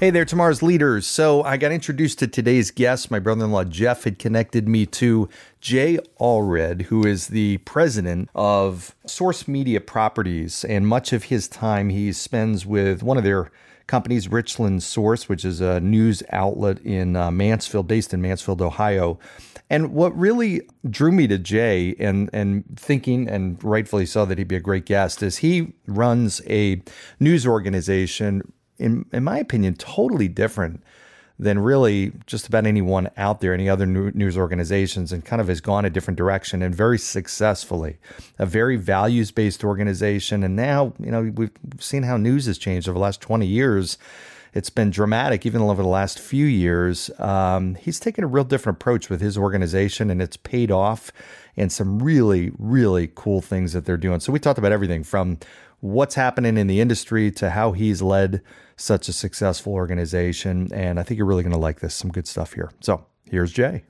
Hey there, tomorrow's leaders. So I got introduced to today's guest. My brother in law Jeff had connected me to Jay Allred, who is the president of Source Media Properties. And much of his time he spends with one of their companies, Richland Source, which is a news outlet in uh, Mansfield, based in Mansfield, Ohio. And what really drew me to Jay and and thinking and rightfully so that he'd be a great guest is he runs a news organization in, in my opinion, totally different than really just about anyone out there, any other news organizations, and kind of has gone a different direction and very successfully. A very values based organization. And now, you know, we've seen how news has changed over the last 20 years. It's been dramatic, even over the last few years. Um, he's taken a real different approach with his organization, and it's paid off and some really, really cool things that they're doing. So, we talked about everything from what's happening in the industry to how he's led such a successful organization. And I think you're really going to like this. Some good stuff here. So here's Jay.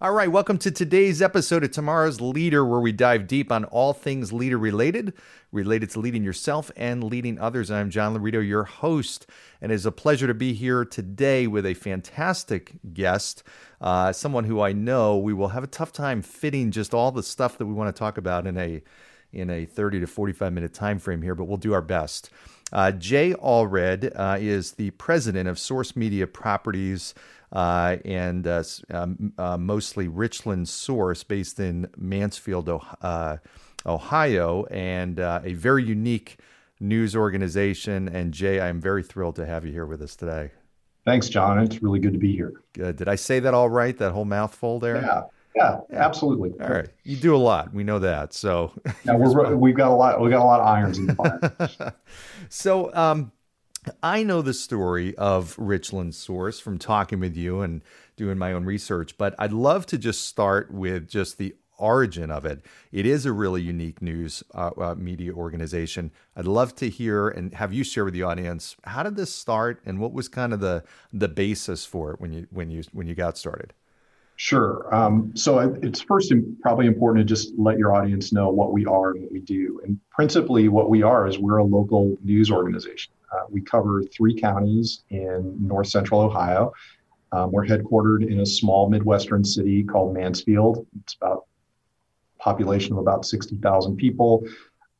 All right, welcome to today's episode of Tomorrow's Leader, where we dive deep on all things leader related, related to leading yourself and leading others. I'm John Laurito, your host, and it's a pleasure to be here today with a fantastic guest, uh, someone who I know we will have a tough time fitting just all the stuff that we want to talk about in a in a 30 to 45 minute time frame here, but we'll do our best. Uh, Jay Allred uh, is the president of Source Media Properties uh, and uh, um, uh, mostly Richland Source, based in Mansfield, uh, Ohio, and a very unique news organization. And Jay, I am very thrilled to have you here with us today. Thanks, John. It's really good to be here. Good. Did I say that all right? That whole mouthful there? Yeah. Yeah, absolutely. All right, you do a lot. We know that. So yeah, we're, we've got a lot. We got a lot of irons in the fire. so, um, I know the story of Richland Source from talking with you and doing my own research, but I'd love to just start with just the origin of it. It is a really unique news uh, uh, media organization. I'd love to hear and have you share with the audience how did this start and what was kind of the the basis for it when you when you when you got started. Sure. Um, so it's first probably important to just let your audience know what we are and what we do. And principally, what we are is we're a local news organization. Uh, we cover three counties in north central Ohio. Um, we're headquartered in a small Midwestern city called Mansfield. It's about population of about 60,000 people.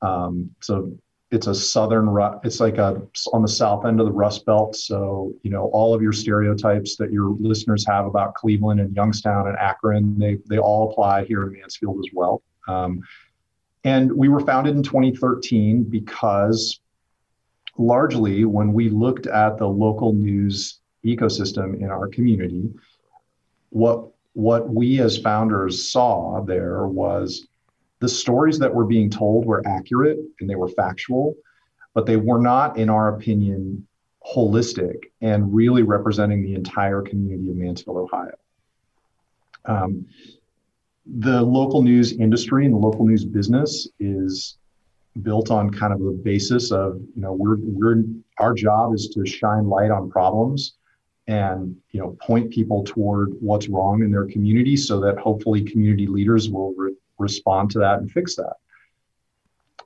Um, so it's a southern it's like a on the south end of the rust belt. So you know all of your stereotypes that your listeners have about cleveland and youngstown and akron they they all apply here in mansfield as well. Um, and we were founded in 2013 because largely when we looked at the local news ecosystem in our community what what we as founders saw there was the stories that were being told were accurate and they were factual, but they were not, in our opinion, holistic and really representing the entire community of Mansfield, Ohio. Um, the local news industry and the local news business is built on kind of the basis of you know we're we're our job is to shine light on problems and you know point people toward what's wrong in their community so that hopefully community leaders will re- respond to that and fix that.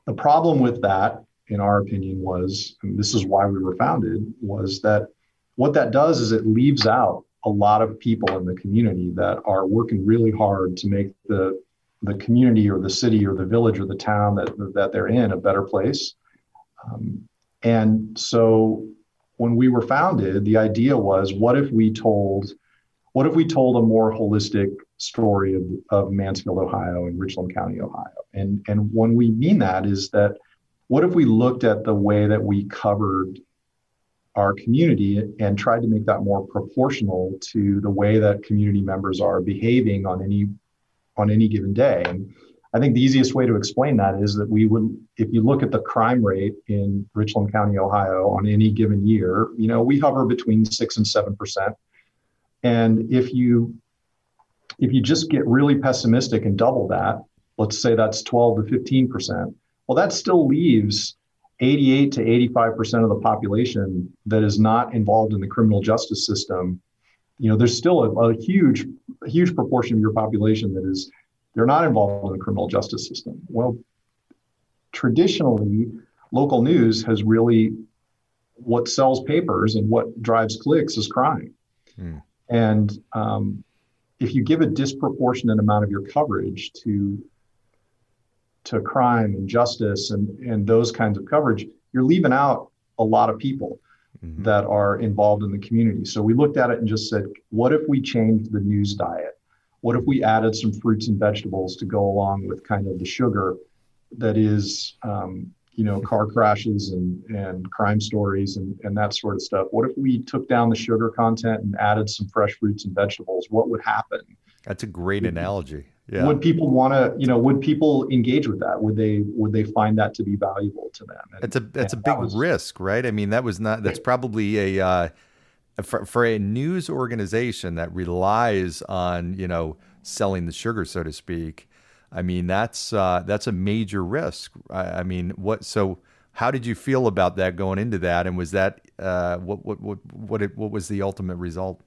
The problem with that, in our opinion, was, and this is why we were founded, was that what that does is it leaves out a lot of people in the community that are working really hard to make the the community or the city or the village or the town that that they're in a better place. Um, and so when we were founded, the idea was, what if we told what if we told a more holistic story of, of Mansfield, Ohio and Richland County, Ohio? And, and when we mean that is that what if we looked at the way that we covered our community and tried to make that more proportional to the way that community members are behaving on any on any given day? And I think the easiest way to explain that is that we would, if you look at the crime rate in Richland County, Ohio, on any given year, you know, we hover between six and seven percent. And if you if you just get really pessimistic and double that, let's say that's 12 to 15 percent. Well, that still leaves 88 to 85 percent of the population that is not involved in the criminal justice system. You know, there's still a, a huge, a huge proportion of your population that is they're not involved in the criminal justice system. Well, traditionally, local news has really what sells papers and what drives clicks is crime. Hmm. And um, if you give a disproportionate amount of your coverage to to crime and justice and, and those kinds of coverage, you're leaving out a lot of people mm-hmm. that are involved in the community. So we looked at it and just said, what if we changed the news diet? What if we added some fruits and vegetables to go along with kind of the sugar that is, um, you know, car crashes and, and crime stories and, and that sort of stuff? What if we took down the sugar content and added some fresh fruits and vegetables? What would happen? That's a great analogy. Yeah. Would people want to, you know, would people engage with that? Would they would they find that to be valuable to them? And, it's a that's a big that was, risk, right? I mean, that was not that's probably a uh, for, for a news organization that relies on you know selling the sugar, so to speak. I mean, that's uh, that's a major risk. I, I, mean, what? So, how did you feel about that going into that? And was that uh, what what what what, it, what was the ultimate result?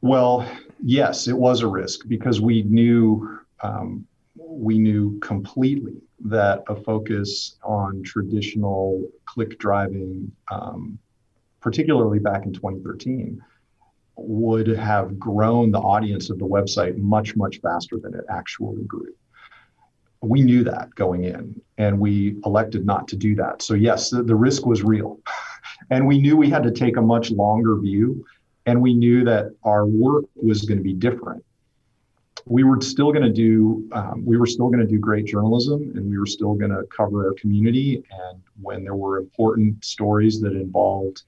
Well, yes, it was a risk because we knew um, we knew completely that a focus on traditional click driving um, particularly back in 2013, would have grown the audience of the website much, much faster than it actually grew. We knew that going in, and we elected not to do that. So, yes, the, the risk was real. and we knew we had to take a much longer view, and we knew that our work was going to be different we were still going to do um, we were still going to do great journalism and we were still going to cover our community and when there were important stories that involved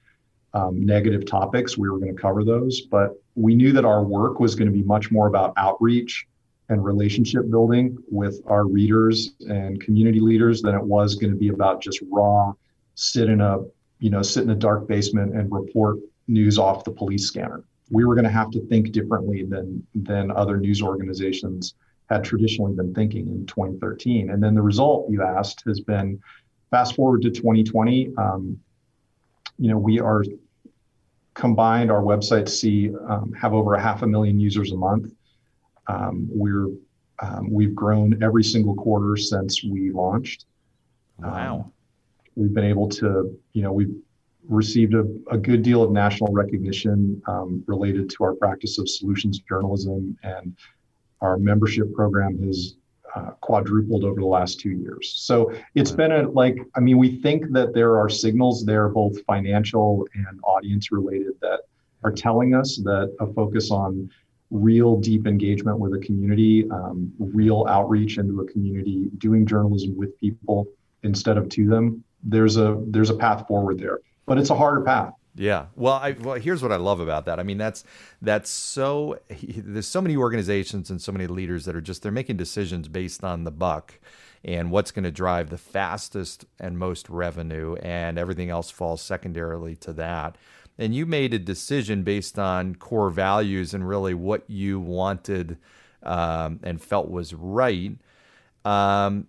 um, negative topics, we were going to cover those. But we knew that our work was going to be much more about outreach and relationship building with our readers and community leaders than it was going to be about just raw sit in a you know sit in a dark basement and report news off the police scanner. We were going to have to think differently than than other news organizations had traditionally been thinking in 2013. And then the result you asked has been fast forward to 2020. Um, you know, we are combined, our websites see um, have over a half a million users a month. Um, we're um, we've grown every single quarter since we launched. Wow. Um, we've been able to, you know, we've received a, a good deal of national recognition um, related to our practice of solutions journalism, and our membership program has uh, quadrupled over the last two years. So it's been a like, I mean, we think that there are signals there, both financial and audience related, that are telling us that a focus on real deep engagement with a community, um, real outreach into a community, doing journalism with people instead of to them. There's a there's a path forward there, but it's a harder path. Yeah. Well, I, well, here's what I love about that. I mean, that's that's so there's so many organizations and so many leaders that are just they're making decisions based on the buck and what's going to drive the fastest and most revenue and everything else falls secondarily to that. And you made a decision based on core values and really what you wanted um, and felt was right. Um,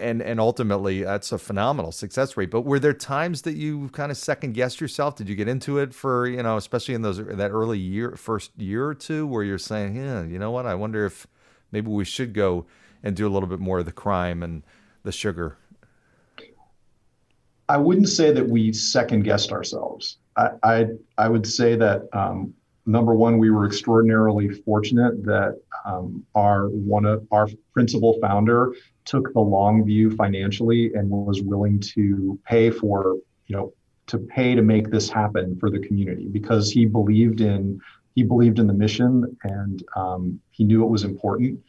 and and ultimately that's a phenomenal success rate. But were there times that you kind of second guessed yourself? Did you get into it for you know, especially in those that early year, first year or two, where you're saying, yeah, you know what? I wonder if maybe we should go and do a little bit more of the crime and the sugar. I wouldn't say that we second guessed ourselves. I, I, I would say that um, number one, we were extraordinarily fortunate that um, our one of our principal founder took the long view financially and was willing to pay for you know to pay to make this happen for the community because he believed in he believed in the mission and um, he knew it was important.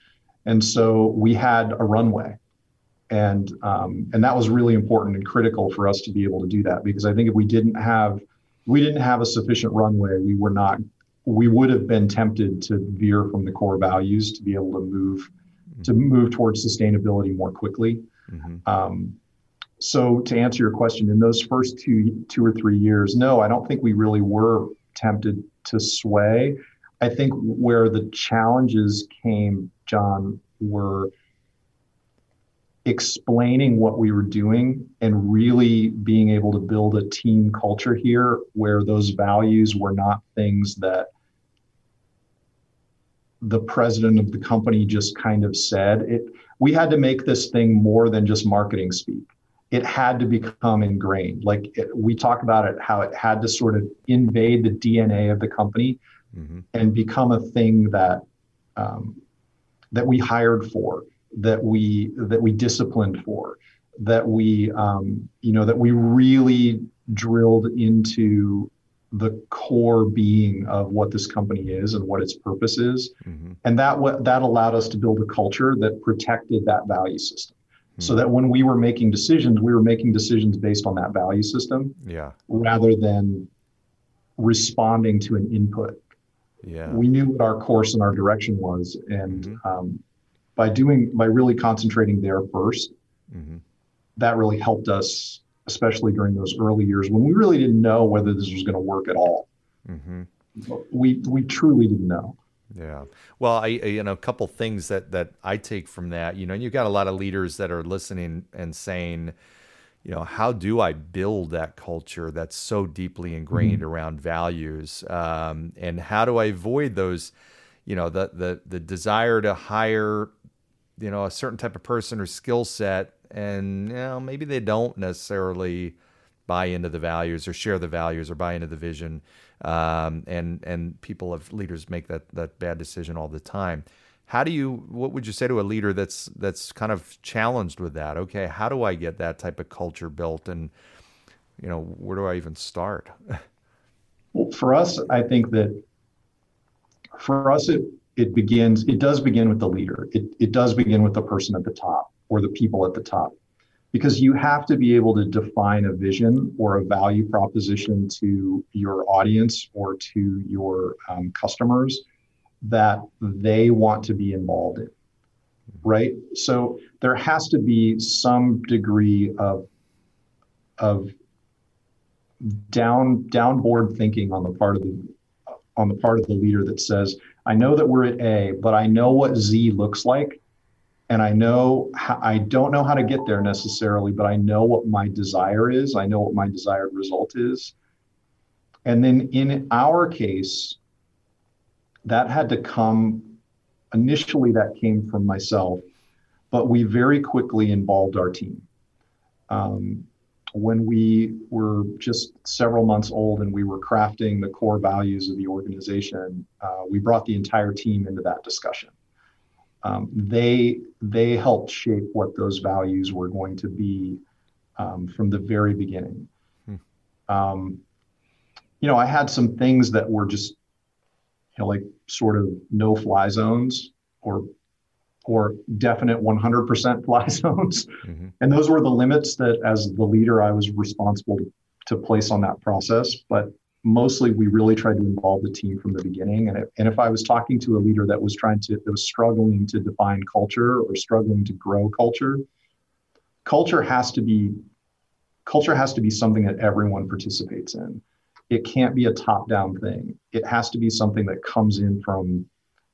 And so we had a runway and um, and that was really important and critical for us to be able to do that because I think if we didn't have we didn't have a sufficient runway we were not we would have been tempted to veer from the core values to be able to move to move towards sustainability more quickly. Mm-hmm. Um, so to answer your question, in those first two two or three years, no, I don't think we really were tempted to sway. I think where the challenges came, John, were explaining what we were doing and really being able to build a team culture here where those values were not things that the president of the company just kind of said it we had to make this thing more than just marketing speak it had to become ingrained like it, we talk about it how it had to sort of invade the dna of the company mm-hmm. and become a thing that um, that we hired for that we that we disciplined for that we um, you know that we really drilled into the core being of what this company is and what its purpose is mm-hmm. and that what that allowed us to build a culture that protected that value system mm-hmm. so that when we were making decisions we were making decisions based on that value system yeah rather than responding to an input yeah we knew what our course and our direction was and mm-hmm. um, by doing by really concentrating there 1st mm-hmm. that really helped us especially during those early years when we really didn't know whether this was going to work at all. Mm-hmm. We we truly didn't know. Yeah. Well, I, I, you know a couple things that that I take from that. You know, you've got a lot of leaders that are listening and saying, you know, how do I build that culture that's so deeply ingrained mm-hmm. around values, um, and how do I avoid those, you know, the the the desire to hire, you know, a certain type of person or skill set and you know maybe they don't necessarily buy into the values or share the values or buy into the vision um, and and people of leaders make that that bad decision all the time. How do you what would you say to a leader that's that's kind of challenged with that? Okay how do i get that type of culture built? And you know where do i even start? Well for us i think that for us it it begins it does begin with the leader. It, it does begin with the person at the top or the people at the top. Because you have to be able to define a vision or a value proposition to your audience or to your um, customers that they want to be involved in. Right. So there has to be some degree of, of down downboard thinking on the part of the on the part of the leader that says, I know that we're at A, but I know what Z looks like and I know I don't know how to get there necessarily, but I know what my desire is. I know what my desired result is. And then in our case, that had to come initially, that came from myself, but we very quickly involved our team. Um, when we were just several months old and we were crafting the core values of the organization, uh, we brought the entire team into that discussion um, they they helped shape what those values were going to be um, from the very beginning. Hmm. Um, you know, I had some things that were just you know like sort of no fly zones or or definite 100% fly zones, mm-hmm. and those were the limits that as the leader I was responsible to, to place on that process. But mostly we really tried to involve the team from the beginning. And, and if I was talking to a leader that was trying to, that was struggling to define culture or struggling to grow culture, culture has to be, culture has to be something that everyone participates in. It can't be a top down thing. It has to be something that comes in from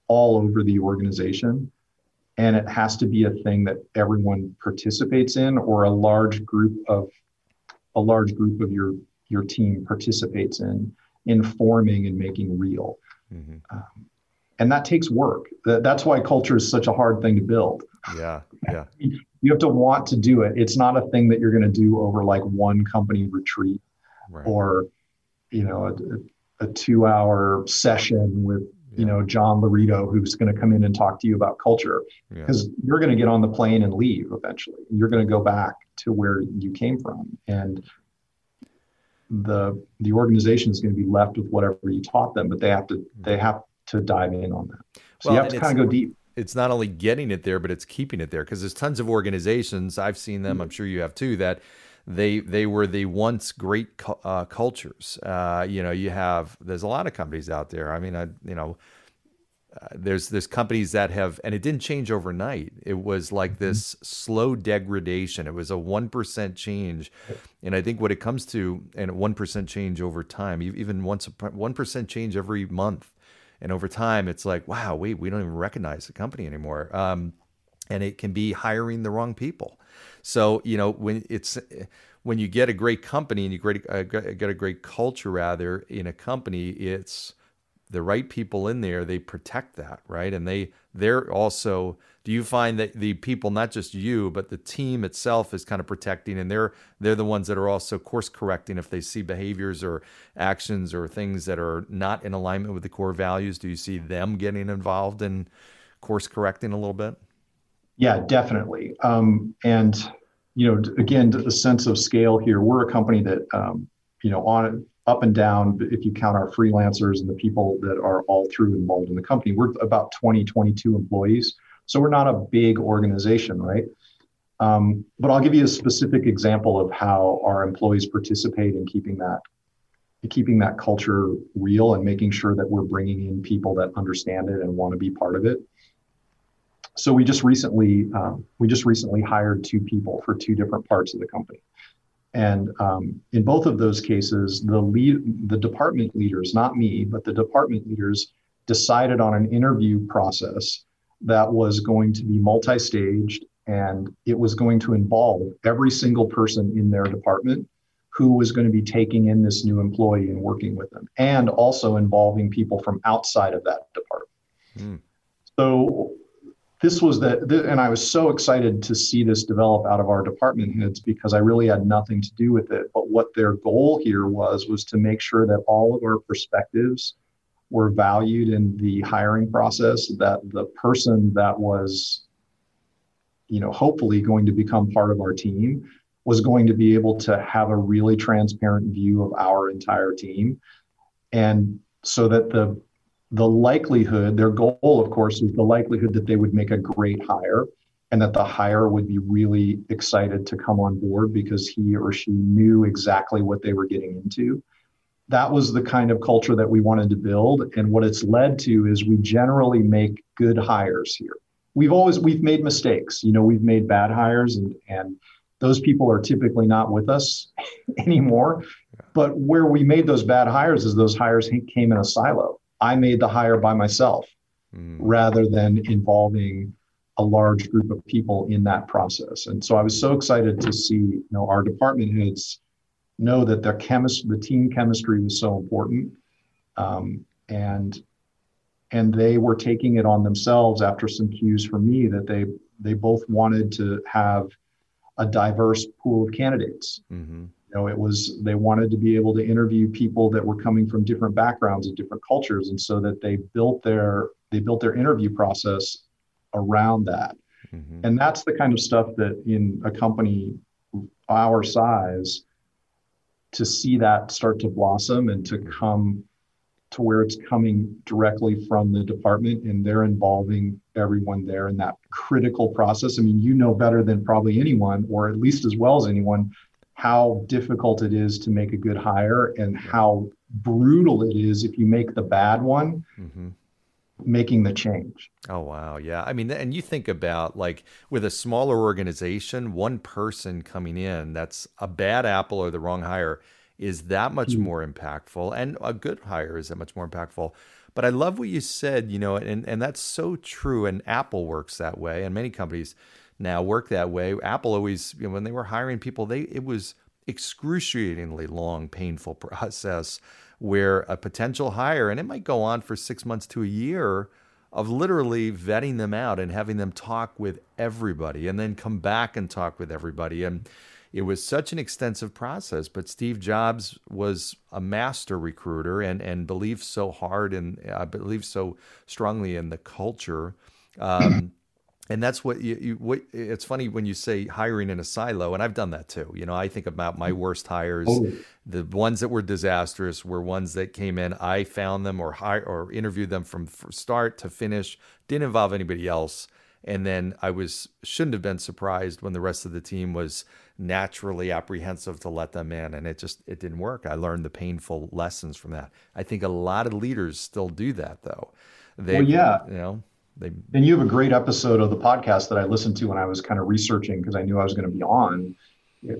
all over the organization. And it has to be a thing that everyone participates in or a large group of a large group of your your team participates in informing and making real. Mm-hmm. Um, and that takes work. That's why culture is such a hard thing to build. Yeah, yeah. You have to want to do it. It's not a thing that you're going to do over like one company retreat right. or, you know, a, a two-hour session with you know John Laurito who's going to come in and talk to you about culture because yeah. you're going to get on the plane and leave eventually. You're going to go back to where you came from, and the the organization is going to be left with whatever you taught them, but they have to they have to dive in on that. So well, you have to kind of go deep. It's not only getting it there, but it's keeping it there because there's tons of organizations I've seen them. Mm-hmm. I'm sure you have too that they they were the once great uh, cultures. Uh, you know, you have there's a lot of companies out there. I mean, I you know. Uh, there's there's companies that have and it didn't change overnight. It was like mm-hmm. this slow degradation. It was a 1% change. And i think what it comes to and 1% change over time even once 1% change every month. And over time it's like wow wait we don't even recognize the company anymore. Um, and it can be hiring the wrong people. So you know when it's when you get a great company and you great, uh, get a great culture rather in a company it's the right people in there they protect that right? And they they're also do you find that the people not just you but the team itself is kind of protecting and they're they're the ones that are also course correcting if they see behaviors or actions or things that are not in alignment with the core values? Do you see them getting involved in course correcting a little bit? Yeah definitely. Um, and you know again the sense of scale here we're a company that um, you know on up and down, if you count our freelancers and the people that are all through involved in the company, we're about 20, 22 employees. So we're not a big organization, right? Um, but I'll give you a specific example of how our employees participate in keeping that keeping that culture real and making sure that we're bringing in people that understand it and want to be part of it. So we just recently um, we just recently hired two people for two different parts of the company. And um, in both of those cases, the lead, the department leaders, not me, but the department leaders decided on an interview process that was going to be multi-staged and it was going to involve every single person in their department who was going to be taking in this new employee and working with them and also involving people from outside of that department. Mm. So this was the, the, and I was so excited to see this develop out of our department heads because I really had nothing to do with it. But what their goal here was was to make sure that all of our perspectives were valued in the hiring process. That the person that was, you know, hopefully going to become part of our team was going to be able to have a really transparent view of our entire team, and so that the the likelihood, their goal, of course, is the likelihood that they would make a great hire and that the hire would be really excited to come on board because he or she knew exactly what they were getting into. That was the kind of culture that we wanted to build. And what it's led to is we generally make good hires here. We've always we've made mistakes. You know, we've made bad hires and and those people are typically not with us anymore. But where we made those bad hires is those hires came in a silo I made the hire by myself mm. rather than involving a large group of people in that process. And so I was so excited to see, you know, our department heads know that their chemist, the team chemistry was so important. Um, and and they were taking it on themselves after some cues from me that they they both wanted to have a diverse pool of candidates. Mm-hmm know, it was they wanted to be able to interview people that were coming from different backgrounds and different cultures, and so that they built their they built their interview process around that. Mm-hmm. And that's the kind of stuff that in a company our size, to see that start to blossom and to come to where it's coming directly from the department and they're involving everyone there in that critical process. I mean, you know better than probably anyone, or at least as well as anyone, how difficult it is to make a good hire and how brutal it is if you make the bad one mm-hmm. making the change. Oh wow. Yeah. I mean and you think about like with a smaller organization one person coming in that's a bad apple or the wrong hire is that much mm-hmm. more impactful and a good hire is that much more impactful. But i love what you said you know and, and that's so true and apple works that way and many companies now work that way. Apple always, you know, when they were hiring people, they it was excruciatingly long, painful process where a potential hire, and it might go on for six months to a year, of literally vetting them out and having them talk with everybody and then come back and talk with everybody. And it was such an extensive process, but Steve Jobs was a master recruiter and, and believed so hard and I uh, so strongly in the culture. Um, and that's what you, you, what it's funny when you say hiring in a silo and i've done that too. You know i think about my mm-hmm. worst hires. Oh. the ones that were disastrous were ones that came in. I found them or hire or interviewed them from start to finish. Didn't involve anybody else. And then i was shouldn't have been surprised when the rest of the team was naturally apprehensive to let them in and it just it didn't work. I learned the painful lessons from that. I think a lot of leaders still do that though. They, well, yeah, you know, they. And you have a great episode of the podcast that I listened to when I was kind of researching because I knew I was going to be on.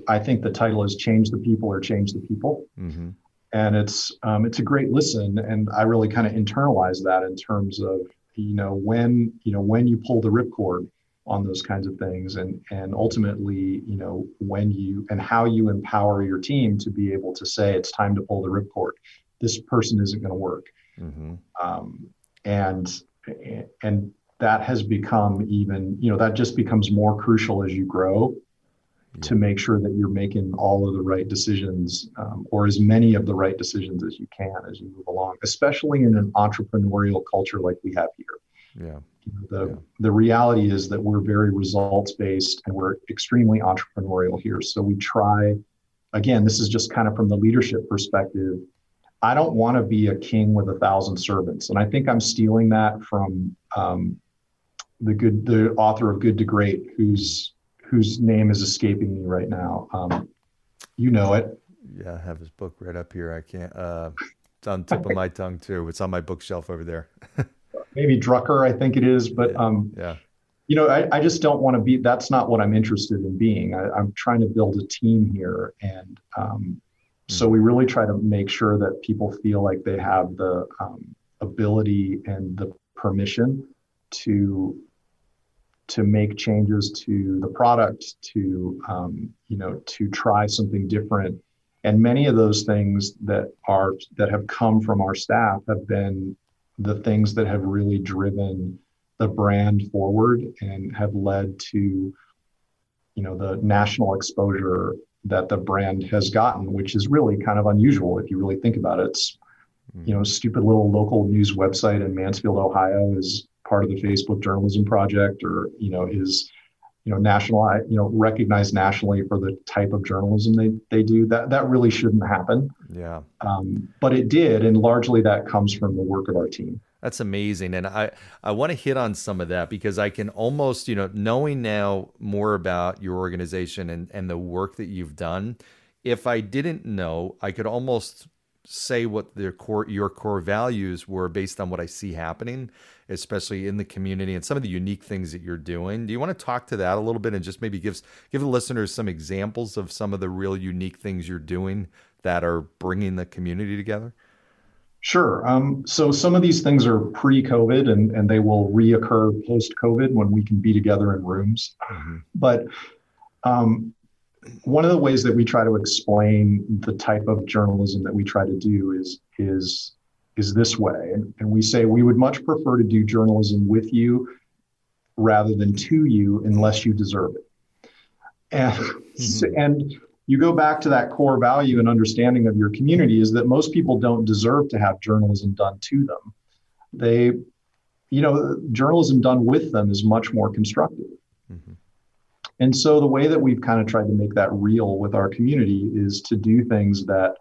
I think the title is "Change the People or Change the People," mm-hmm. and it's um, it's a great listen, and I really kind of internalize that in terms of you know when you know when you pull the ripcord on those kinds of things and and ultimately you know when you and how you empower your team to be able to say it's time to pull the ripcord this person isn't going to work mm-hmm. um, and and that has become even you know that just becomes more crucial as you grow yeah. to make sure that you're making all of the right decisions um, or as many of the right decisions as you can as you move along especially in an entrepreneurial culture like we have here yeah the, yeah. the reality is that we're very results based and we're extremely entrepreneurial here. So we try, again, this is just kind of from the leadership perspective. I don't want to be a king with a thousand servants. And I think I'm stealing that from um, the good, the author of Good to Great, whose whose name is escaping me right now. Um, you know it. Yeah, I have his book right up here. I can't. Uh, it's on tip of my tongue too. It's on my bookshelf over there. maybe Drucker, I think it is. But um, yeah. You know, I, I just don't want to be. That's not what I'm interested in being. I, am trying to build a team here, and um, so we really try to make sure that people feel like they have the um, ability and the permission to to make changes to the product, to um, you know, to try something different. And many of those things that are that have come from our staff have been the things that have really driven the brand forward and have led to you know the national exposure that the brand has gotten which is really kind of unusual if you really think about it. It's mm. you know stupid little local news website in mansfield ohio is part of the facebook journalism project or you know is you know national you know recognized nationally for the type of journalism they they do that that really shouldn't happen. Yeah. Um, but it did and largely that comes from the work of our team. That's amazing and i i want to hit on some of that because i can almost you know knowing now more about your organization and and the work that you've done if i didn't know i could almost say what their core your core values were based on what i see happening especially in the community and some of the unique things that you're doing. Do you want to talk to that a little bit and just maybe give give the listeners some examples of some of the real unique things you're doing that are bringing the community together? Sure. Um, so some of these things are pre-COVID and, and they will reoccur post-COVID when we can be together in rooms. Mm-hmm. But um, one of the ways that we try to explain the type of journalism that we try to do is is is this way. And, and we say we would much prefer to do journalism with you rather than to you unless you deserve it. And, mm-hmm. and you go back to that core value and understanding of your community is that most people don't deserve to have journalism done to them. They, you know, journalism done with them is much more constructive. Mm-hmm. And so the way that we've kind of tried to make that real with our community is to do things that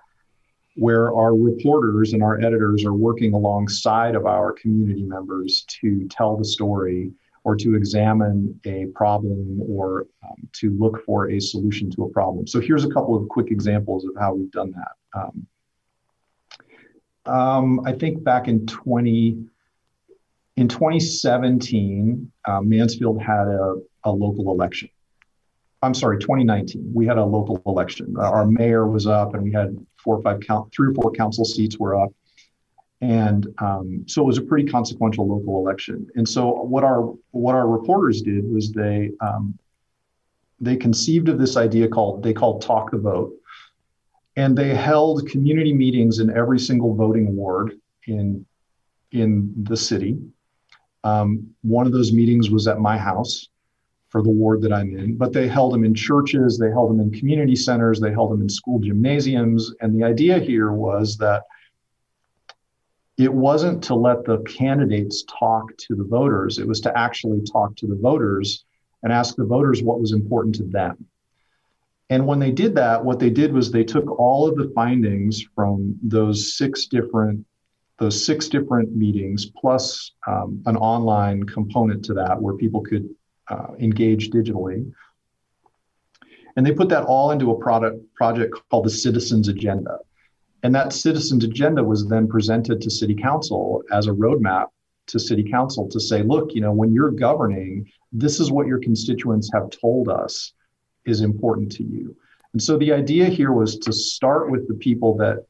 where our reporters and our editors are working alongside of our community members to tell the story or to examine a problem or um, to look for a solution to a problem. So here's a couple of quick examples of how we've done that. Um, um, I think back in 20 in 2017, uh, Mansfield had a, a local election. I'm sorry, 2019. We had a local election. Our mayor was up, and we had four or five count, three or four council seats were up, and um, so it was a pretty consequential local election. And so what our what our reporters did was they um, they conceived of this idea called they called talk the vote, and they held community meetings in every single voting ward in in the city. Um, one of those meetings was at my house for the ward that I'm in, but they held them in churches, they held them in community centers, they held them in school gymnasiums. And the idea here was that it wasn't to let the candidates talk to the voters, it was to actually talk to the voters and ask the voters what was important to them. And when they did that, what they did was they took all of the findings from those six different those six different meetings plus um, an online component to that where people could uh, engage digitally. And they put that all into a product project called the Citizens Agenda. And that Citizens Agenda was then presented to City Council as a roadmap to city council to say, look, you know, when you're governing, this is what your constituents have told us is important to you. And so the idea here was to start with the people that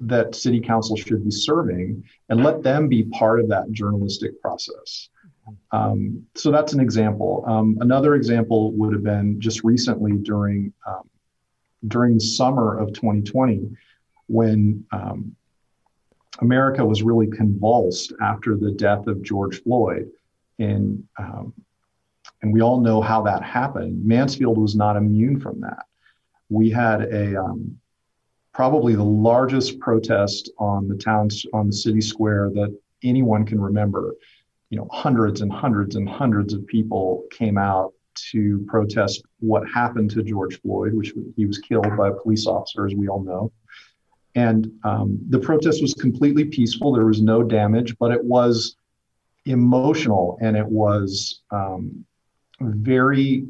that city council should be serving and let them be part of that journalistic process. Um, so that's an example. Um, another example would have been just recently during um, during the summer of 2020 when um, America was really convulsed after the death of George Floyd. And, um, and we all know how that happened. Mansfield was not immune from that. We had a um, probably the largest protest on the town's on the city square that anyone can remember. You know, hundreds and hundreds and hundreds of people came out to protest what happened to George Floyd, which he was killed by a police officer, as we all know. And um, the protest was completely peaceful. There was no damage, but it was emotional and it was um, very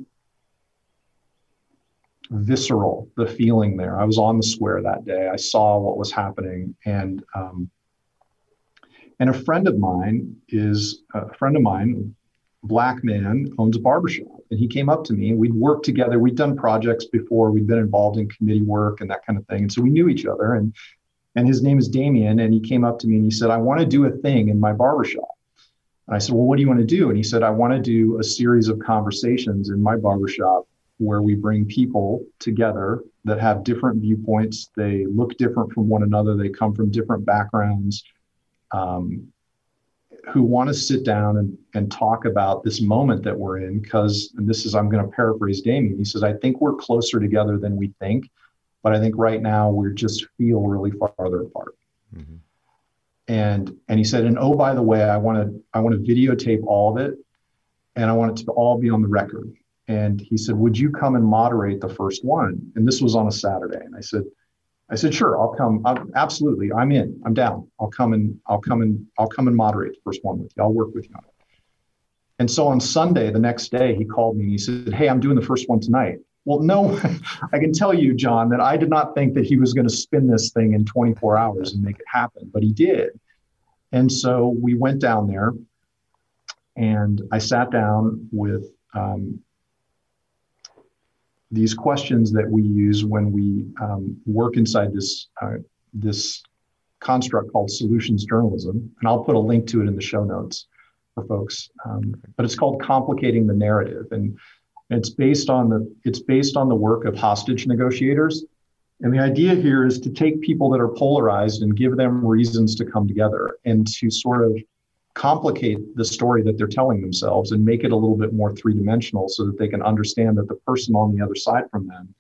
visceral, the feeling there. I was on the square that day. I saw what was happening. And um, and a friend of mine is a friend of mine, black man, owns a barbershop. And he came up to me and we'd worked together. We'd done projects before, we'd been involved in committee work and that kind of thing. And so we knew each other. And and his name is Damien. And he came up to me and he said, I want to do a thing in my barbershop. And I said, Well, what do you want to do? And he said, I want to do a series of conversations in my barbershop where we bring people together that have different viewpoints. They look different from one another. They come from different backgrounds. Um, who want to sit down and, and talk about this moment that we're in because and this is i'm going to paraphrase damien he says i think we're closer together than we think but i think right now we just feel really farther apart. Mm-hmm. and and he said and oh by the way i want to i want to videotape all of it and i want it to all be on the record. And he said would you come and moderate the first one? And this was on a saturday and i said I said, sure, I'll come. I'm, absolutely, I'm in. I'm down. I'll come and I'll come and I'll come and moderate the first one with you. I'll work with you on it. And so on Sunday, the next day, he called me and he said, Hey, I'm doing the first one tonight. Well, no, I can tell you, John, that I did not think that he was going to spin this thing in 24 hours and make it happen, but he did. And so we went down there and I sat down with um, these questions that we use when we um, work inside this uh, this construct called solutions journalism, and I'll put a link to it in the show notes for folks. Um, but it's called complicating the narrative, and it's based on the it's based on the work of hostage negotiators. And the idea here is to take people that are polarized and give them reasons to come together and to sort of complicate the story that they're telling themselves and make it a little bit more three dimensional so that they can understand that the person on the other side from them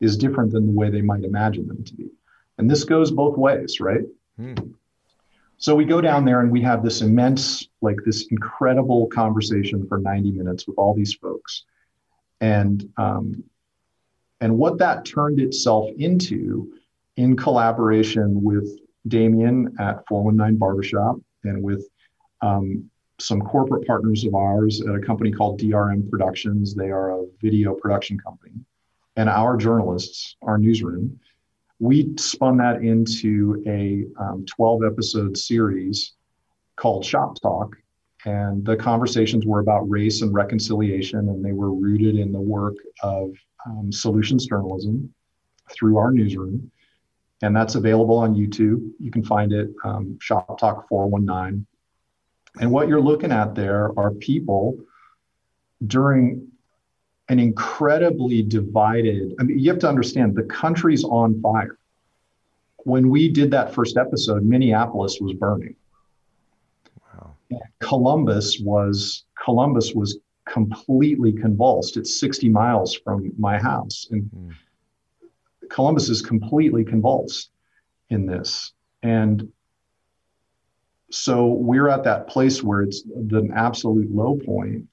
is different than the way they might imagine them to be. And this goes both ways, right? Hmm. So we go down there and we have this immense, like this incredible conversation for 90 minutes with all these folks. And um, and what that turned itself into in collaboration with Damien at 419 Barbershop and with um, some corporate partners of ours at a company called DRM Productions. They are a video production company. And our journalists, our newsroom, we spun that into a um, 12 episode series called Shop Talk. And the conversations were about race and reconciliation, and they were rooted in the work of um, solutions journalism through our newsroom. And that's available on YouTube. You can find it, um, Shop Talk 419 and what you're looking at there are people during an incredibly divided, I mean, you have to understand the country's on fire. When we did that first episode, Minneapolis was burning. Wow. Columbus was Columbus was completely convulsed. It's 60 miles from my house. And mm. Columbus is completely convulsed in this. And so we're at that place where it's the absolute low point.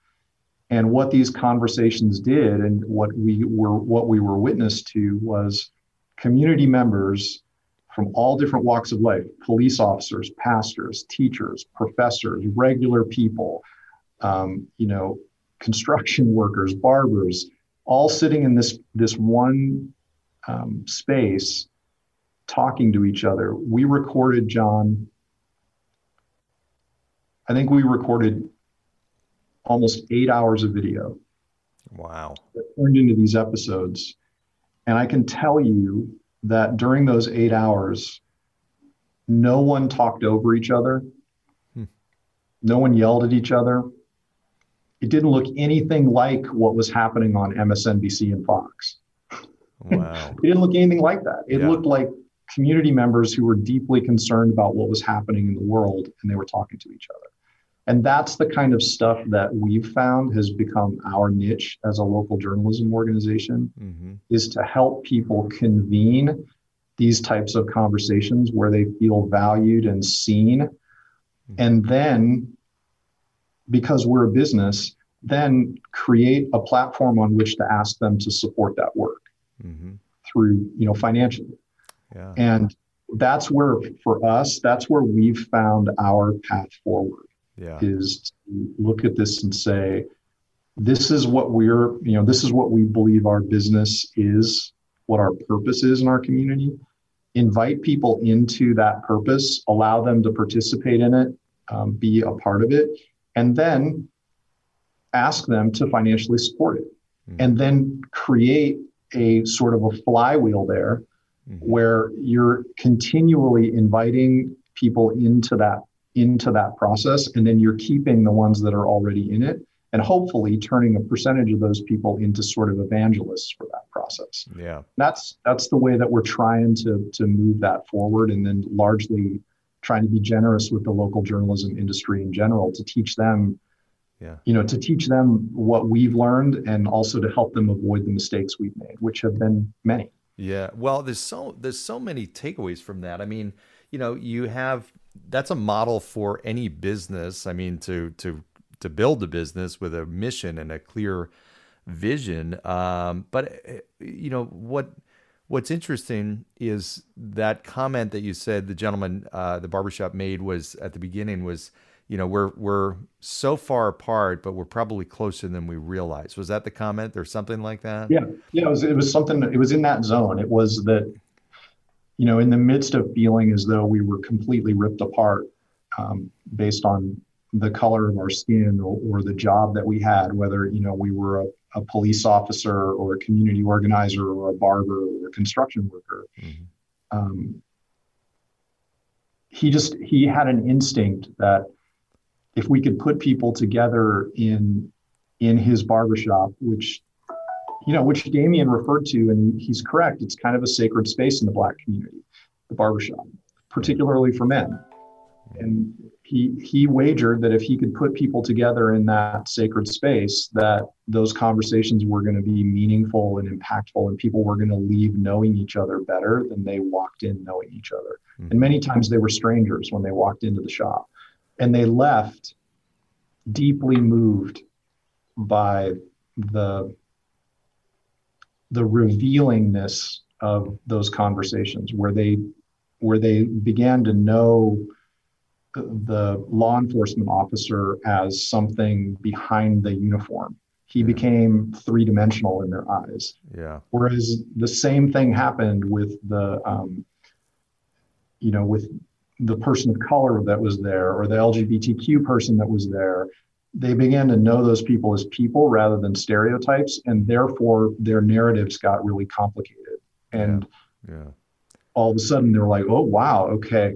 And what these conversations did and what we were what we were witness to was community members from all different walks of life police officers pastors teachers professors regular people um, you know construction workers barbers all sitting in this this one um, space talking to each other. We recorded john I think we recorded almost eight hours of video. Wow. That turned into these episodes. And I can tell you that during those eight hours, no one talked over each other. Hmm. No one yelled at each other. It didn't look anything like what was happening on MSNBC and Fox. Wow. it didn't look anything like that. It yeah. looked like community members who were deeply concerned about what was happening in the world and they were talking to each other. And that's the kind of stuff that we've found has become our niche as a local journalism organization mm-hmm. is to help people convene these types of conversations where they feel valued and seen. Mm-hmm. And then because we're a business, then create a platform on which to ask them to support that work mm-hmm. through, you know, financially. Yeah. And that's where for us, that's where we've found our path forward yeah. is to look at this and say, this is what we're, you know, this is what we believe our business is, what our purpose is in our community. Invite people into that purpose, allow them to participate in it, um, be a part of it, and then ask them to financially support it. Mm-hmm. And then create a sort of a flywheel there mm-hmm. where you're continually inviting people into that into that process and then you're keeping the ones that are already in it and hopefully turning a percentage of those people into sort of evangelists for that process. Yeah. That's that's the way that we're trying to to move that forward and then largely trying to be generous with the local journalism industry in general to teach them yeah. you know to teach them what we've learned and also to help them avoid the mistakes we've made which have been many. Yeah. Well there's so there's so many takeaways from that. I mean you know you have that's a model for any business. I mean, to to to build a business with a mission and a clear vision. Um, but eh, you know what what's interesting is that comment that you said the gentleman uh, the barbershop made was at the beginning was you know we're we're so far apart but we're probably closer than we realize was that the comment or something like that yeah yeah it was it was something it was in that zone it was that you know, in the midst of feeling as though we were completely ripped apart um, based on the color of our skin or, or, the job that we had, whether, you know, we were a, a, police officer or a community organizer or a barber or a construction worker. Mm-hmm. Um, he just, he had an instinct that if we could put people together in, in his barbershop, which you know, which Damien referred to, and he's correct. It's kind of a sacred space in the Black community, the barbershop, particularly for men. And he he wagered that if he could put people together in that sacred space, that those conversations were going to be meaningful and impactful, and people were going to leave knowing each other better than they walked in knowing each other. Mm-hmm. And many times they were strangers when they walked into the shop, and they left deeply moved by the the revealingness of those conversations where they where they began to know the law enforcement officer as something behind the uniform. He yeah. became three dimensional in their eyes. Yeah. Whereas the same thing happened with the, um, you know, with the person of color that was there or the LGBTQ person that was there they began to know those people as people rather than stereotypes, and therefore their narratives got really complicated. And yeah. yeah. all of a sudden they were like, "Oh wow, okay,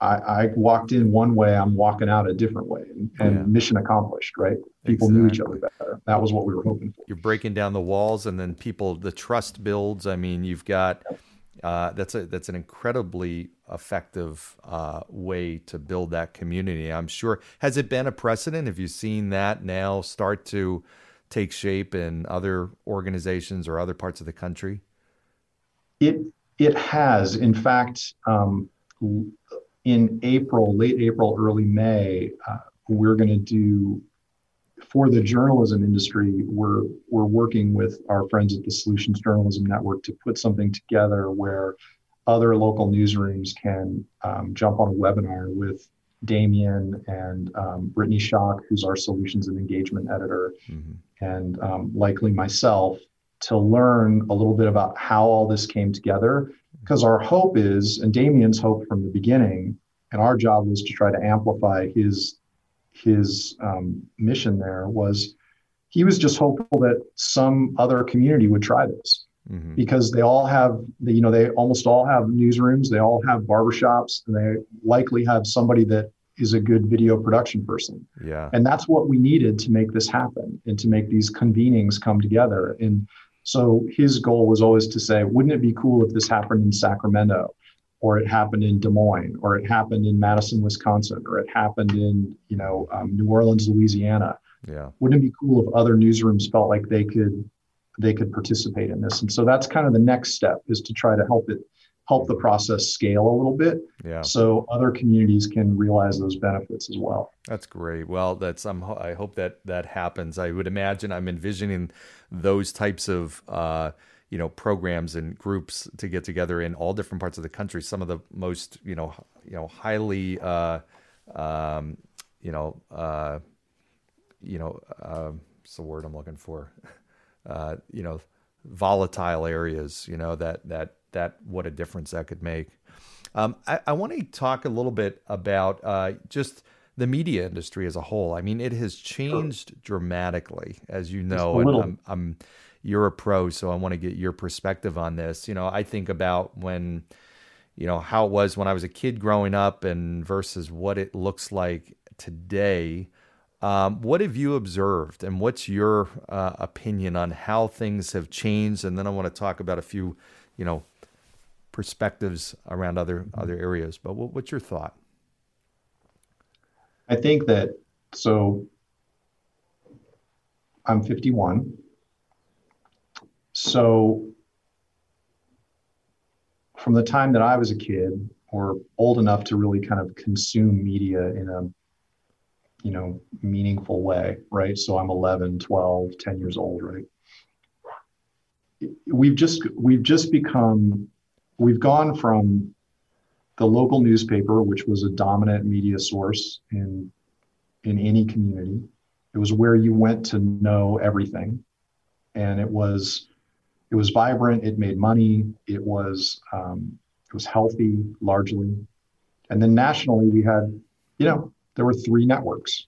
I, I, walked in one way, I'm walking out a different way, and, and yeah. mission accomplished." Right? People exactly. knew each other better. That was what we were hoping for. You're breaking down the walls, and then people, the trust builds. I mean, you've got. Uh, that's a that's an incredibly effective uh, way to build that community. I'm sure. Has it been a precedent? Have you seen that now start to take shape in other organizations or other parts of the country? It it has. In fact, um, in April, late April, early May, uh, we're going to do for the journalism industry, we're we're working with our friends at the Solutions Journalism Network to put something together where other local newsrooms can um, jump on a webinar with Damien and um, Brittany Schock, who's our solutions and engagement editor, mm-hmm. and um, likely myself to learn a little bit about how all this came together. Because our hope is, and Damien's hope from the beginning, and our job was to try to amplify his his um, mission there was he was just hopeful that some other community would try this. Mm-hmm. because they all have the, you know they almost all have newsrooms they all have barbershops and they likely have somebody that is a good video production person. Yeah. And that's what we needed to make this happen and to make these convenings come together. And so his goal was always to say wouldn't it be cool if this happened in sacramento or it happened in Des Moines, or it happened in Madison, Wisconsin, or it happened in you know um, New Orleans, Louisiana. Yeah, wouldn't it be cool if other newsrooms felt like they could they could participate in this? And so that's kind of the next step is to try to help it help the process scale a little bit yeah. so other communities can realize those benefits as well that's great well that's I'm, i hope that that happens i would imagine i'm envisioning those types of uh, you know programs and groups to get together in all different parts of the country. Some of the most you know you know highly uh, um, you know uh, you know uh, what's the word I'm looking for? Uh, you know volatile areas. You know that that that what a difference that could make. Um, I, I want to talk a little bit about uh, just the media industry as a whole. I mean, it has changed dramatically, as you know, and I'm, I'm you're a pro, so I want to get your perspective on this. You know, I think about when, you know, how it was when I was a kid growing up and versus what it looks like today. Um, what have you observed, and what's your uh, opinion on how things have changed? And then I want to talk about a few, you know, perspectives around other other areas. But what, what's your thought? I think that so. I'm 51. So, from the time that I was a kid or old enough to really kind of consume media in a you know meaningful way right? So i'm 11 12 10 years old right? We've just we've just become we've gone from the local newspaper which was a dominant media source in in any community. It was where you went to know everything. And it was it was vibrant. It made money. It was um, it was healthy largely. And then nationally, we had, you know, there were three networks: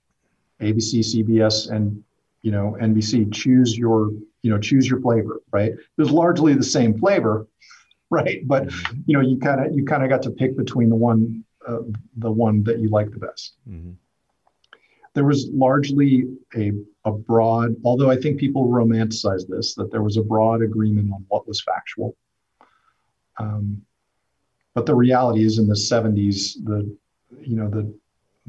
ABC, CBS, and you know NBC. Choose your you know choose your flavor. Right? It was largely the same flavor, right? But mm-hmm. you know you kind of you kind of got to pick between the one uh, the one that you like the best. Mm-hmm there was largely a, a broad, although I think people romanticize this, that there was a broad agreement on what was factual. Um, but the reality is, in the 70s, the you know the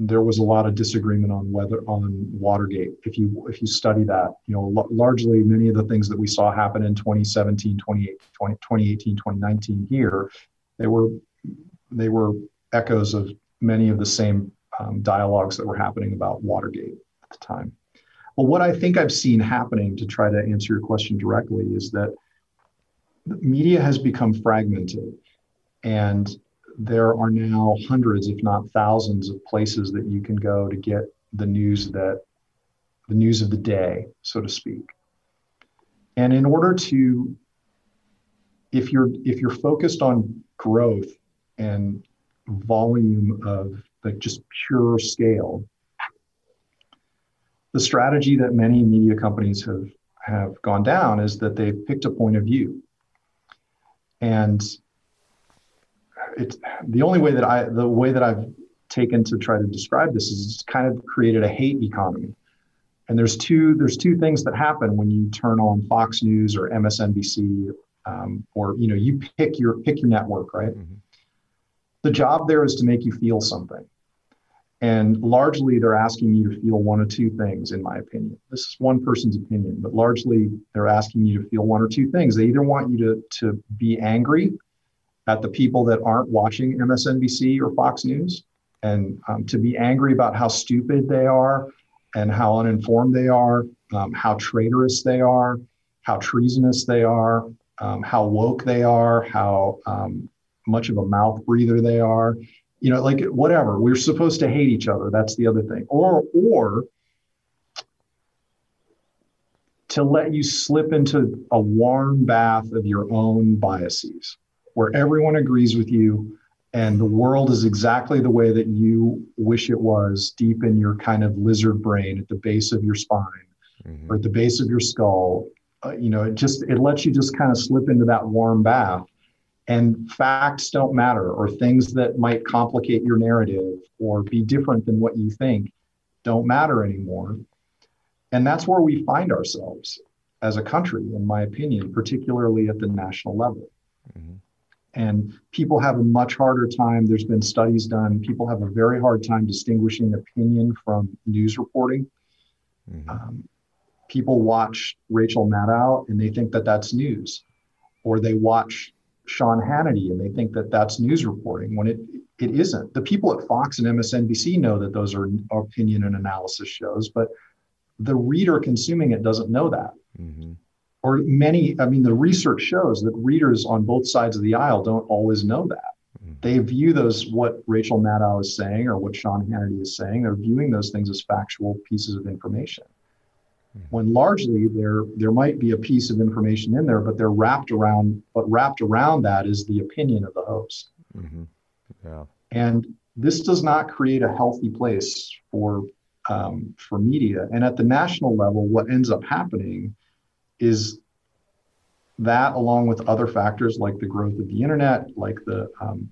there was a lot of disagreement on whether on Watergate. If you if you study that, you know, l- largely many of the things that we saw happen in 2017, 2018, 2019 here, they were they were echoes of many of the same um, dialogues that were happening about Watergate at the time. Well, what I think I've seen happening to try to answer your question directly is that media has become fragmented and there are now hundreds, if not thousands, of places that you can go to get the news that the news of the day, so to speak. And in order to, if you're if you're focused on growth and volume of like just pure scale. The strategy that many media companies have have gone down is that they've picked a point of view. And it's the only way that I the way that I've taken to try to describe this is it's kind of created a hate economy. And there's two there's two things that happen when you turn on Fox News or MSNBC um, or you know you pick your pick your network right. Mm-hmm the job there is to make you feel something. And largely, they're asking you to feel one or two things, in my opinion. This is one person's opinion, but largely, they're asking you to feel one or two things. They either want you to, to be angry at the people that aren't watching MSNBC or Fox News and um, to be angry about how stupid they are and how uninformed they are, um, how traitorous they are, how treasonous they are, um, how woke they are, how um, much of a mouth breather they are. You know like whatever. We're supposed to hate each other. That's the other thing. Or or to let you slip into a warm bath of your own biases where everyone agrees with you and the world is exactly the way that you wish it was deep in your kind of lizard brain at the base of your spine mm-hmm. or at the base of your skull. Uh, you know it just it lets you just kind of slip into that warm bath and facts don't matter or things that might complicate your narrative or be different than what you think don't matter anymore. And that's where we find ourselves as a country in my opinion particularly at the national level. Mm-hmm. and people have a much harder time. There's been studies done. People have a very hard time distinguishing opinion from news reporting. Mm-hmm. um, people watch Rachel Maddow and they think that that's news, or they watch Sean Hannity and they think that that's news reporting when it it isn't. The people at Fox and MSNBC know that those are opinion and analysis shows, but the reader consuming it doesn't know that. Mm-hmm. Or many, I mean, the research shows that readers on both sides of the aisle don't always know that. Mm-hmm. They view those what Rachel Maddow is saying or what Sean Hannity is saying. They're viewing those things as factual pieces of information when largely there there might be a piece of information in there but they're wrapped around but wrapped around that is the opinion of the host. Mm-hmm. yeah. And this does not create a healthy place for um, for media. And at the national level what ends up happening is that along with other factors like the growth of the internet like the um,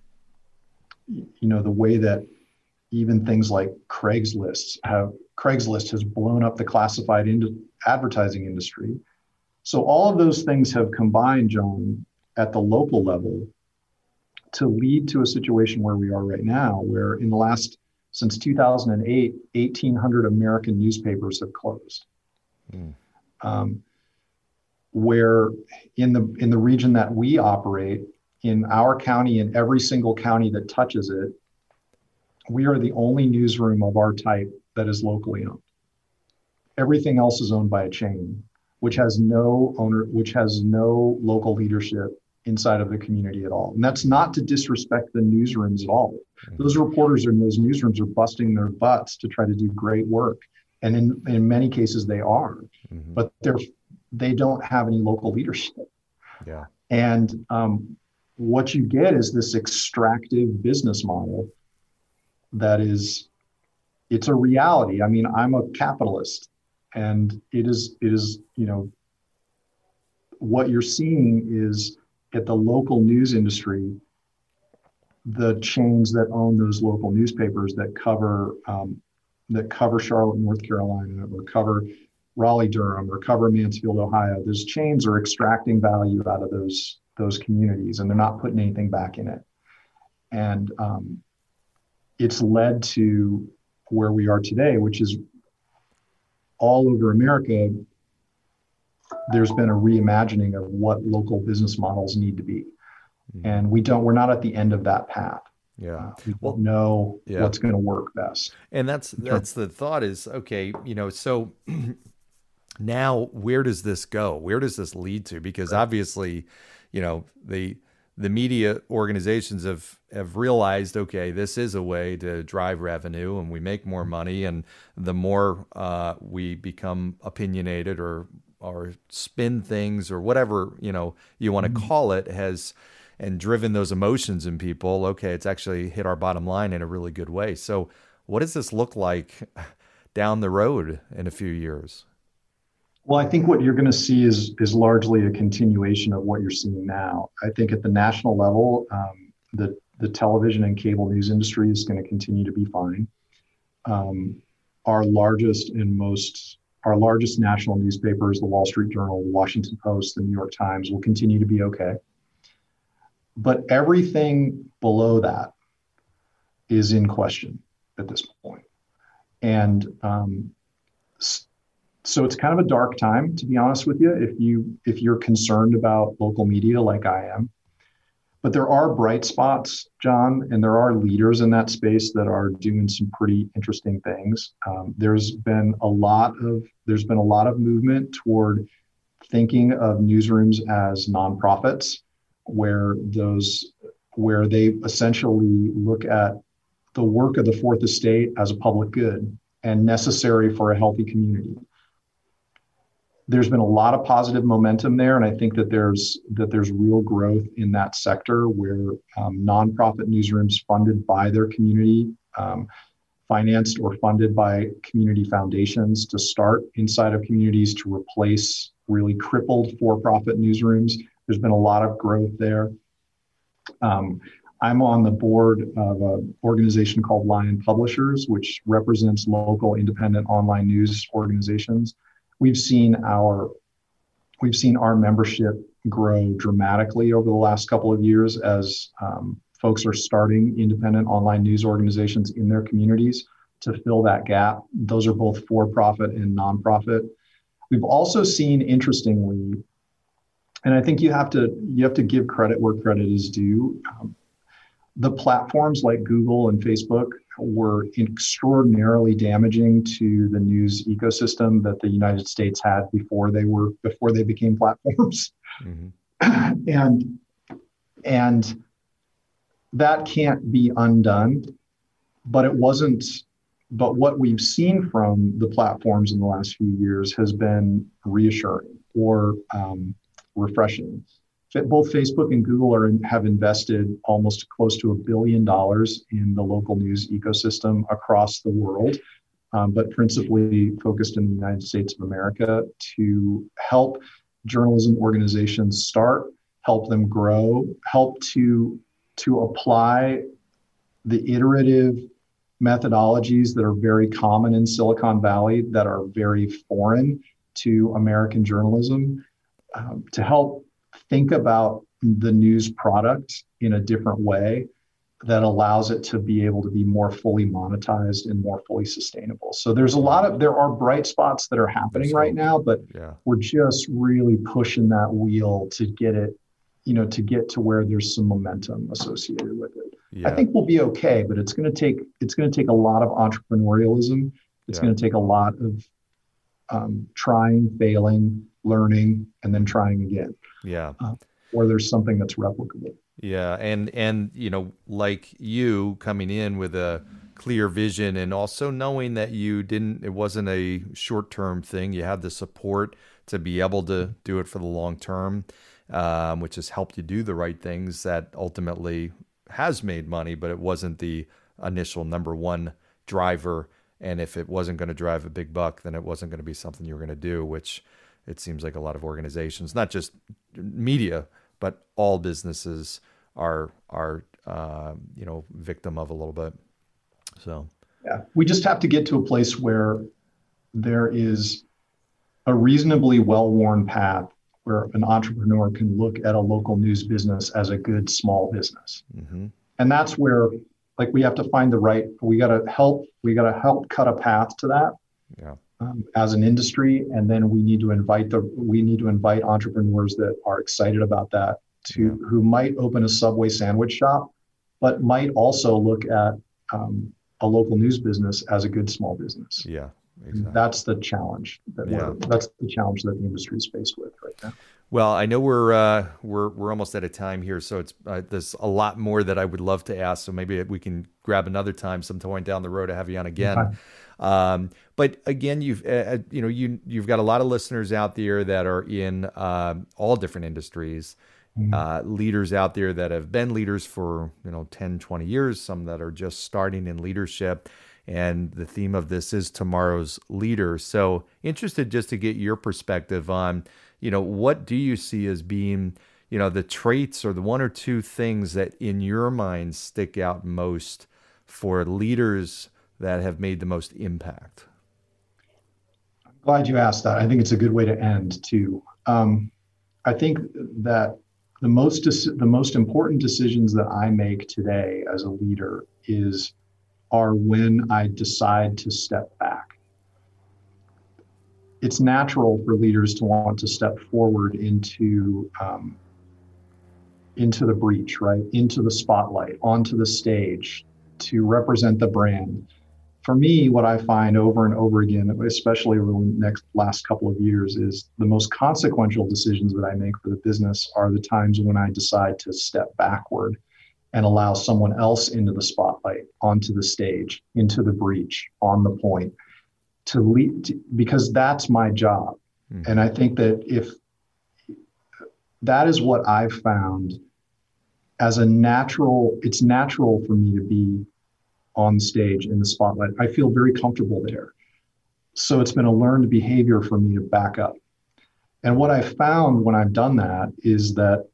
you know the way that even things like craigslist have Craigslist has blown up the classified ind- advertising industry. So all of those things have combined, John, at the local level to lead to a situation where we are right now, where in the last since 2008, 1,800 American newspapers have closed. Mm. Um, where in the in the region that we operate, in our county, in every single county that touches it, we are the only newsroom of our type that is locally owned. Everything else is owned by a chain, which has no owner, which has no local leadership inside of the community at all. And that's not to disrespect the newsrooms at all. Mm-hmm. Those reporters in those newsrooms are busting their butts to try to do great work. And in, in many cases they are, mm-hmm. but they're they don't have any local leadership. Yeah. And um, what you get is this extractive business model that is it's a reality. I mean, I'm a capitalist, and it is it is you know what you're seeing is at the local news industry the chains that own those local newspapers that cover um, that cover Charlotte, North Carolina, or cover Raleigh, Durham, or cover Mansfield, Ohio. Those chains are extracting value out of those those communities, and they're not putting anything back in it. And um, it's led to where we are today, which is all over America, there's been a reimagining of what local business models need to be. Mm-hmm. And we don't, we're not at the end of that path. Yeah. Uh, we well, don't know yeah. what's going to work best. And that's, that's the thought is, okay, you know, so now where does this go? Where does this lead to? Because obviously, you know, the, the media organizations have have realized okay this is a way to drive revenue and we make more money. And the more uh, we become opinionated or or spin things or whatever you know you want to mm-hmm. call it has and driven those emotions in people okay it's actually hit our bottom line in a really good way. So what does this look like down the road in a few years well, I think what you're going to see is is largely a continuation of what you're seeing now. I think at the national level, um, the the television and cable news industry is going to continue to be fine. Um, our largest and most our largest national newspapers, the Wall Street Journal, the Washington Post, the New York Times, will continue to be okay. But everything below that is in question at this. And um, so it's kind of a dark time to be honest with you if you if you're concerned about local media like i am. But there are bright spots john and there are leaders in that space that are doing some pretty interesting things. Um, there's been a lot of there's been a lot of movement toward thinking of newsrooms as nonprofits where those where they essentially look at the work of the fourth estate as a public good and necessary for a healthy community there's been a lot of positive momentum there, and I think that there's that there's real growth in that sector where um, nonprofit newsrooms funded by their community, um, financed or funded by community foundations to start inside of communities to replace really crippled for-profit newsrooms. There's been a lot of growth there. Um, I'm on the board of an organization called Lion Publishers, which represents local independent online news organizations. We've seen our we've seen our membership grow dramatically over the last couple of years as um, folks are starting independent online news organizations in their communities to fill that gap. Those are both for-profit and nonprofit. We've also seen, interestingly, and I think you have to you have to give credit where credit is due. Um, the platforms like Google and Facebook were extraordinarily damaging to the news ecosystem that the United States had before they were before they became platforms. Mm-hmm. and and that can't be undone. But it wasn't but what we've seen from the platforms in the last few years has been reassuring or um, refreshing both Facebook and Google are have invested almost close to a billion dollars in the local news ecosystem across the world, um, but principally focused in the United States of America to help journalism organizations start, help them grow, help to to apply the iterative methodologies that are very common in Silicon Valley that are very foreign to American journalism um, to help think about the news product in a different way that allows it to be able to be more fully monetized and more fully sustainable. So there's a lot of there are bright spots that are happening right now, but yeah. we're just really pushing that wheel to get it, you know, to get to where there's some momentum associated with it. Yeah. I think we'll be okay, but it's going to take it's going to take a lot of entrepreneurialism. It's yeah. going to take a lot of um, trying, failing, learning, and then trying again. Yeah. Uh, or there's something that's replicable. Yeah, and and you know, like you coming in with a clear vision and also knowing that you didn't it wasn't a short-term thing. You had the support to be able to do it for the long term, um, which has helped you do the right things that ultimately has made money, but it wasn't the initial number one driver. And if it wasn't going to drive a big buck, then it wasn't going to be something you were going to do, which it seems like a lot of organizations, not just media, but all businesses are are uh, you know victim of a little bit. So yeah, we just have to get to a place where there is a reasonably well-worn path where an entrepreneur can look at a local news business as a good small business, mm-hmm. and that's where like we have to find the right. We got to help. We got to help cut a path to that. Yeah um, as an industry, and then we need to invite the we need to invite entrepreneurs that are excited about that to who might open a Subway sandwich shop, but might also look at um, a local news business as a good small business. Yeah, exactly. That's the challenge that yeah. that's the challenge that the industry is faced with right now. Well, I know we're uh, we're we're almost out of time here, so it's uh, there's a lot more that I would love to ask. So maybe we can grab another time, some point down the road, to have you on again. Okay. Um, but again, you've uh, uh, you know you you've got a lot of listeners out there that are in uh, all different industries. Mm-hmm. Uh, leaders out there that have been leaders for you know 10 20 years some that are just starting in leadership and the theme of this is tomorrow's leader so interested just to get your perspective on you know what do you see as being you know the traits or the one or two things that in your mind stick out most for leaders that have made the most impact? I'm glad you asked that. I think it's a good way to end too. Um, I think that the most the most important decisions that I make today as a leader is are when I decide to step back. It's natural for leaders to want to step forward into um, into the breach, right? Into the spotlight, onto the stage, to represent the brand for me, what I find over and over again, especially over the next last couple of years, is the most consequential decisions that I make for the business are the times when I decide to step backward and allow someone else into the spotlight, onto the stage, into the breach, on the point, to lead, because that's my job. Mm-hmm. And I think that if that is what I've found as a natural, it's natural for me to be on stage in the spotlight. I feel very comfortable there. So it's been a learned behavior for me to back up. And what I found when I've done that is that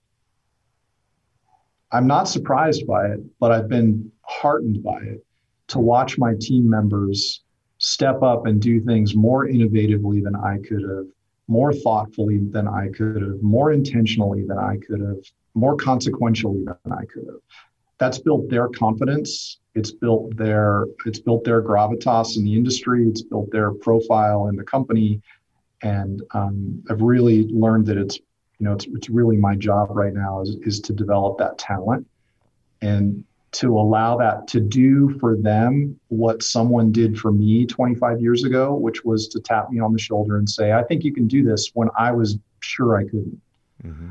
I'm not surprised by it, but I've been heartened by it to watch my team members step up and do things more innovatively than I could have, more thoughtfully than I could have, more intentionally than I could have, more consequentially than I could have. That's built their confidence. It's built their it's built their gravitas in the industry. It's built their profile in the company, and um, I've really learned that it's you know it's it's really my job right now is is to develop that talent and to allow that to do for them what someone did for me 25 years ago, which was to tap me on the shoulder and say, I think you can do this when I was sure I couldn't. Mm-hmm.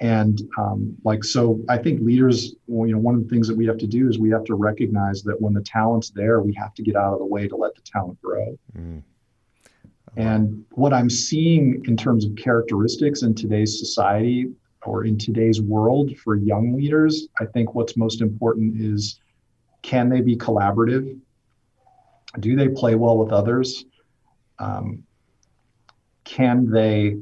And um, like, so I think leaders, well, you know, one of the things that we have to do is we have to recognize that when the talent's there, we have to get out of the way to let the talent grow. Mm-hmm. And what I'm seeing in terms of characteristics in today's society or in today's world for young leaders, I think what's most important is can they be collaborative? Do they play well with others? Um, can they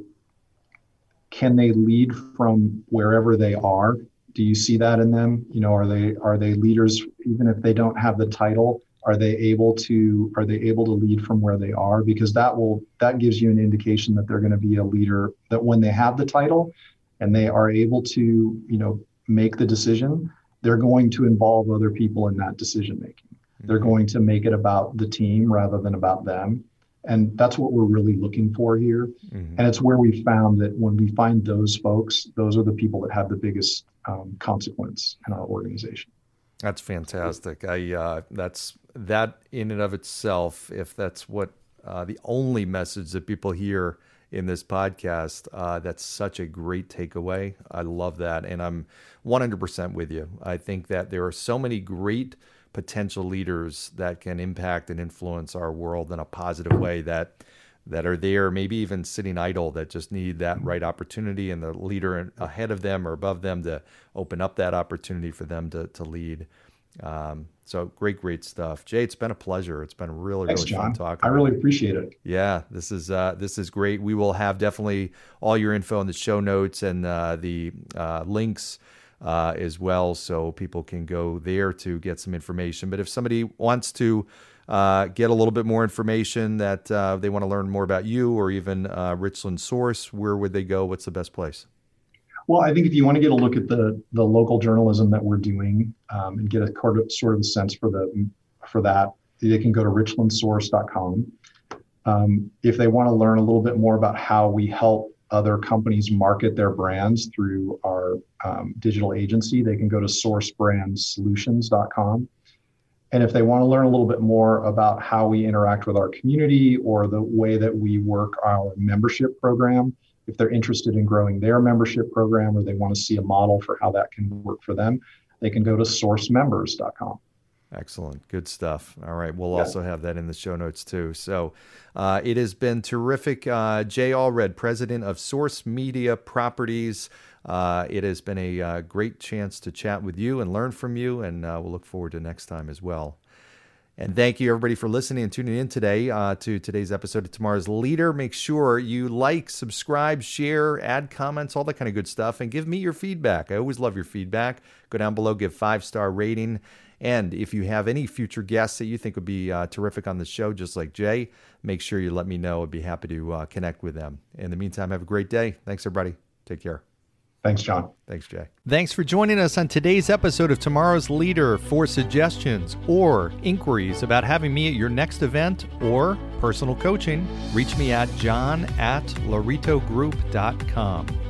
can they lead from wherever they are? Do you see that in them? You know, are they are they leaders even if they don't have the title? Are they able to are they able to lead from where they are? Because that will that gives you an indication that they're going to be a leader that when they have the title, and they are able to, you know, make the decision, they're going to involve other people in that decision making. Mm-hmm. They're going to make it about the team rather than about them. And that's what we're really looking for here. Mm-hmm. And it's where we found that when we find those folks, those are the people that have the biggest um, consequence in our organization. That's fantastic. I uh, that's that in and of itself. If that's what uh, the only message that people hear in this podcast. Uh, that's such a great takeaway. I love that. And I'm 100% with you. I think that there are so many great potential leaders that can impact and influence our world in a positive way that that are there maybe even sitting idle that just need that right opportunity and the leader ahead of them or above them to open up that opportunity for them to, to lead um, so great, great stuff, Jay. It's been a pleasure. It's been really, Thanks, really John. fun talking. I really appreciate it. Yeah, this is uh, this is great. We will have definitely all your info in the show notes and uh, the uh, links uh, as well, so people can go there to get some information. But if somebody wants to uh, get a little bit more information that uh, they want to learn more about you or even Richland Source, where would they go? What's the best place? Well, I think if you want to get a look at the the local journalism that we're doing um, and get a sort of, sort of a sense for the for that, they can go to richlandsource.com. Um, if they want to learn a little bit more about how we help other companies market their brands through our um, digital agency, they can go to sourcebrandsolutions.com. And if they want to learn a little bit more about how we interact with our community or the way that we work our membership program, if they're interested in growing their membership program or they want to see a model for how that can work for them, they can go to sourcemembers.com. Excellent. Good stuff. All right. We'll yeah. also have that in the show notes too. So uh, it has been terrific. Uh, Jay Allred, president of Source Media Properties. Uh, it has been a uh, great chance to chat with you and learn from you, and uh, we'll look forward to next time as well. And thank you, everybody, for listening and tuning in today uh, to today's episode of Tomorrow's Leader. Make sure you like, subscribe, share, add comments, all that kind of good stuff, and give me your feedback. I always love your feedback. Go down below, give five star rating. And if you have any future guests that you think would be uh, terrific on the show, just like Jay, make sure you let me know. I'd be happy to uh, connect with them. In the meantime, have a great day. Thanks, everybody. Take care. Thanks, John. Thanks, Jay. Thanks for joining us on today's episode of Tomorrow's Leader. For suggestions or inquiries about having me at your next event or personal coaching, reach me at john at lauritogroup.com.